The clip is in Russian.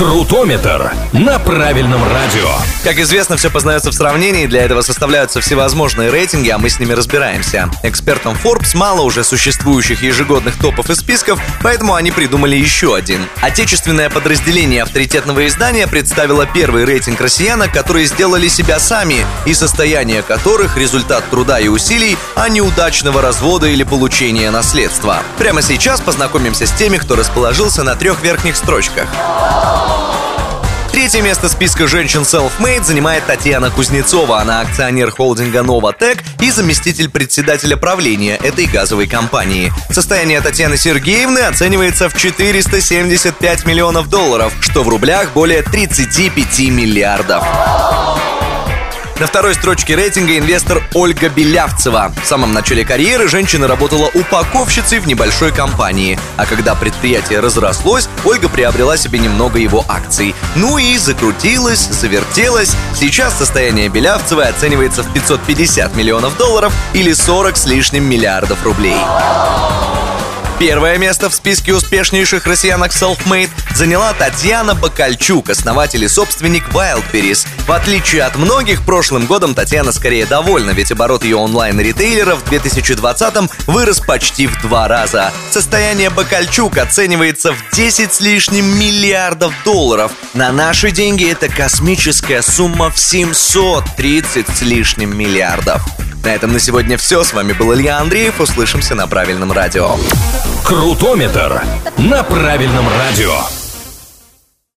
Крутометр на правильном радио. Как известно, все познается в сравнении, для этого составляются всевозможные рейтинги, а мы с ними разбираемся. Экспертам Forbes мало уже существующих ежегодных топов и списков, поэтому они придумали еще один. Отечественное подразделение авторитетного издания представило первый рейтинг россиянок, которые сделали себя сами, и состояние которых – результат труда и усилий, а не удачного развода или получения наследства. Прямо сейчас познакомимся с теми, кто расположился на трех верхних строчках. Третье место списка женщин self-made занимает Татьяна Кузнецова. Она акционер холдинга «Новотек» и заместитель председателя правления этой газовой компании. Состояние Татьяны Сергеевны оценивается в 475 миллионов долларов, что в рублях более 35 миллиардов. На второй строчке рейтинга инвестор Ольга Белявцева. В самом начале карьеры женщина работала упаковщицей в небольшой компании. А когда предприятие разрослось, Ольга приобрела себе немного его акций. Ну и закрутилась, завертелась. Сейчас состояние Белявцевой оценивается в 550 миллионов долларов или 40 с лишним миллиардов рублей. Первое место в списке успешнейших россиянок self-made заняла Татьяна Бакальчук, основатель и собственник Wildberries. В отличие от многих, прошлым годом Татьяна скорее довольна, ведь оборот ее онлайн-ритейлеров в 2020-м вырос почти в два раза. Состояние Бакальчук оценивается в 10 с лишним миллиардов долларов. На наши деньги это космическая сумма в 730 с лишним миллиардов. На этом на сегодня все. С вами был Илья Андреев. Услышимся на правильном радио. Крутометр на правильном радио.